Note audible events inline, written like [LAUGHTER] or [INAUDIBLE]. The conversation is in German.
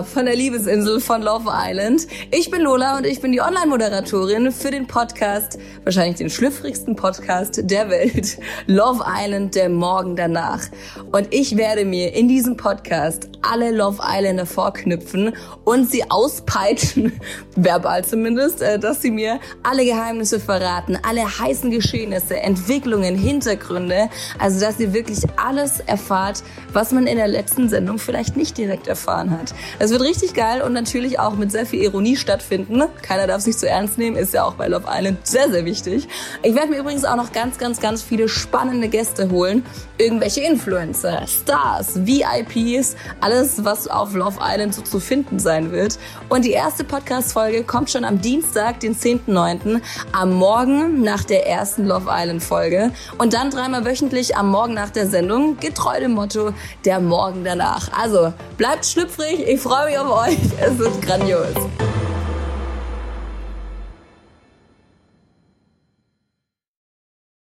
Von der Liebesinsel von Love Island. Ich bin Lola und ich bin die Online-Moderatorin für den Podcast, wahrscheinlich den schlüpfrigsten Podcast der Welt, [LAUGHS] Love Island, der Morgen danach. Und ich werde mir in diesem Podcast alle Love Islander vorknüpfen und sie auspeitschen, [LAUGHS] verbal zumindest, äh, dass sie mir alle Geheimnisse verraten, alle heißen Geschehnisse, Entwicklungen, Hintergründe, also dass ihr wirklich alles erfahrt, was man in der letzten Sendung vielleicht nicht direkt erfahren hat. Es wird richtig geil und natürlich auch mit sehr viel Ironie stattfinden. Keiner darf sich zu ernst nehmen, ist ja auch bei Love Island sehr, sehr wichtig. Ich werde mir übrigens auch noch ganz, ganz, ganz viele spannende Gäste holen. Irgendwelche Influencer, Stars, VIPs, alles, was auf Love Island so zu finden sein wird. Und die erste Podcast-Folge kommt schon am Dienstag, den 10.9., am Morgen nach der ersten Love Island-Folge. Und dann dreimal wöchentlich am Morgen nach der Sendung, getreu dem Motto, der Morgen danach. Also, bleibt schlüpfrig, ich freue mich auf euch, es wird grandios.